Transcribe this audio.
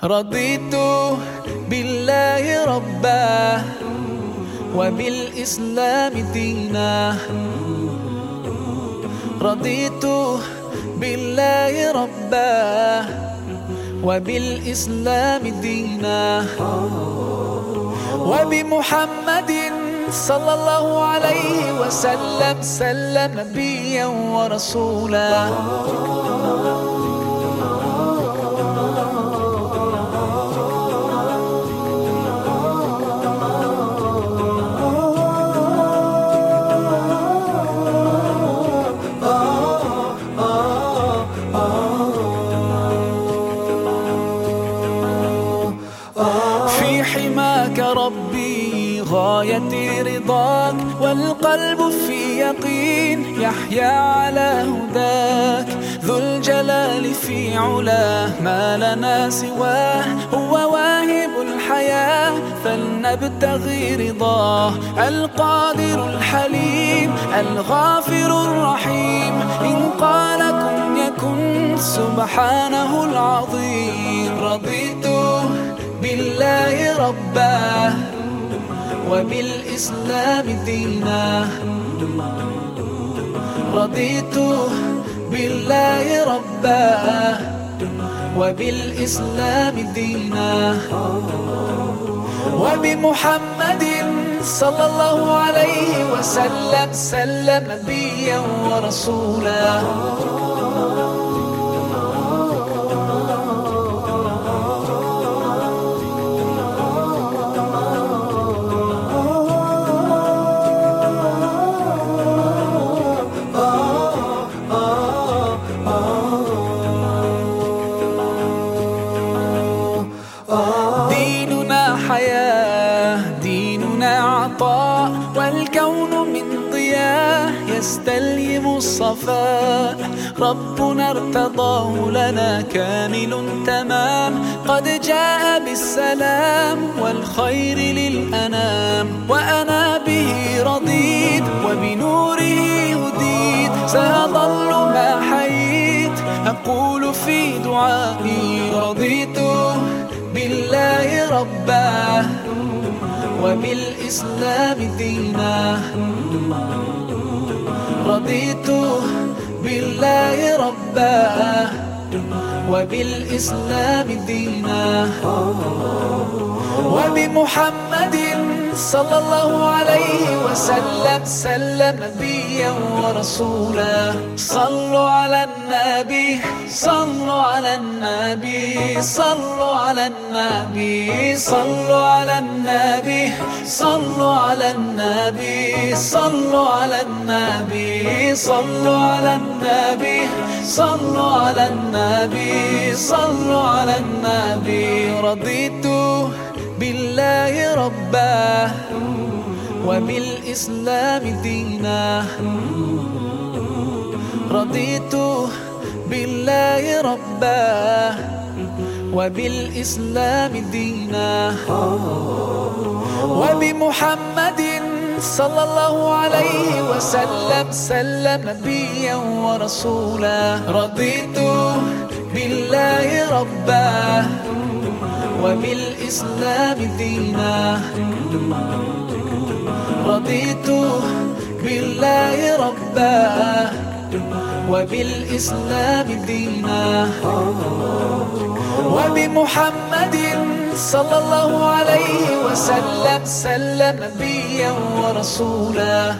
رضيت بالله ربا وبالإسلام دينا. رضيت بالله ربا وبالإسلام دينا. وبمحمد صلى الله عليه وسلم سلم نبيا ورسولا. حماك ربي غاية رضاك والقلب في يقين يحيا على هداك. ذو الجلال في علاه ما لنا سواه. هو واهب الحياة فلنبتغي رضاه. القادر الحليم الغافر الرحيم. إن قال كن يكن سبحانه العظيم. رضيت بالله ربا وبالإسلام دينا. رضيت بالله ربا وبالإسلام دينا. وبمحمد صلى الله عليه وسلم سلم نبيا ورسولا. عطاء والكون من ضياء يستلهم الصفاء. ربنا ارتضاه لنا كامل تمام. قد جاء بالسلام والخير للأنام. وأنا به رضيت وبنوره هديت سأظل ما حييت. أقول في دعائي رضيت بالله ربا وبالإسلام دينا. رضيت بالله ربا. وبالإسلام دينا. وبمحمد صلى الله عليه وسلم سلم نبيا ورسولا. صلوا على النبي صلوا على النبي صلوا على النبي صلوا على النبي صلوا على النبي صلوا على النبي صلوا على النبي صلوا على النبي صلوا على النبي. رضيت بالله ربا وبالإسلام دينا. رضيت بالله ربا وبالإسلام دينا. وبمحمد صلى الله عليه وسلم سلم نبيا ورسولا. رضيت بالله ربا وبالإسلام دينا رضيت بالله ربا وبالإسلام دينا وبمحمد صلى الله عليه وسلم سلم نبيا ورسولا.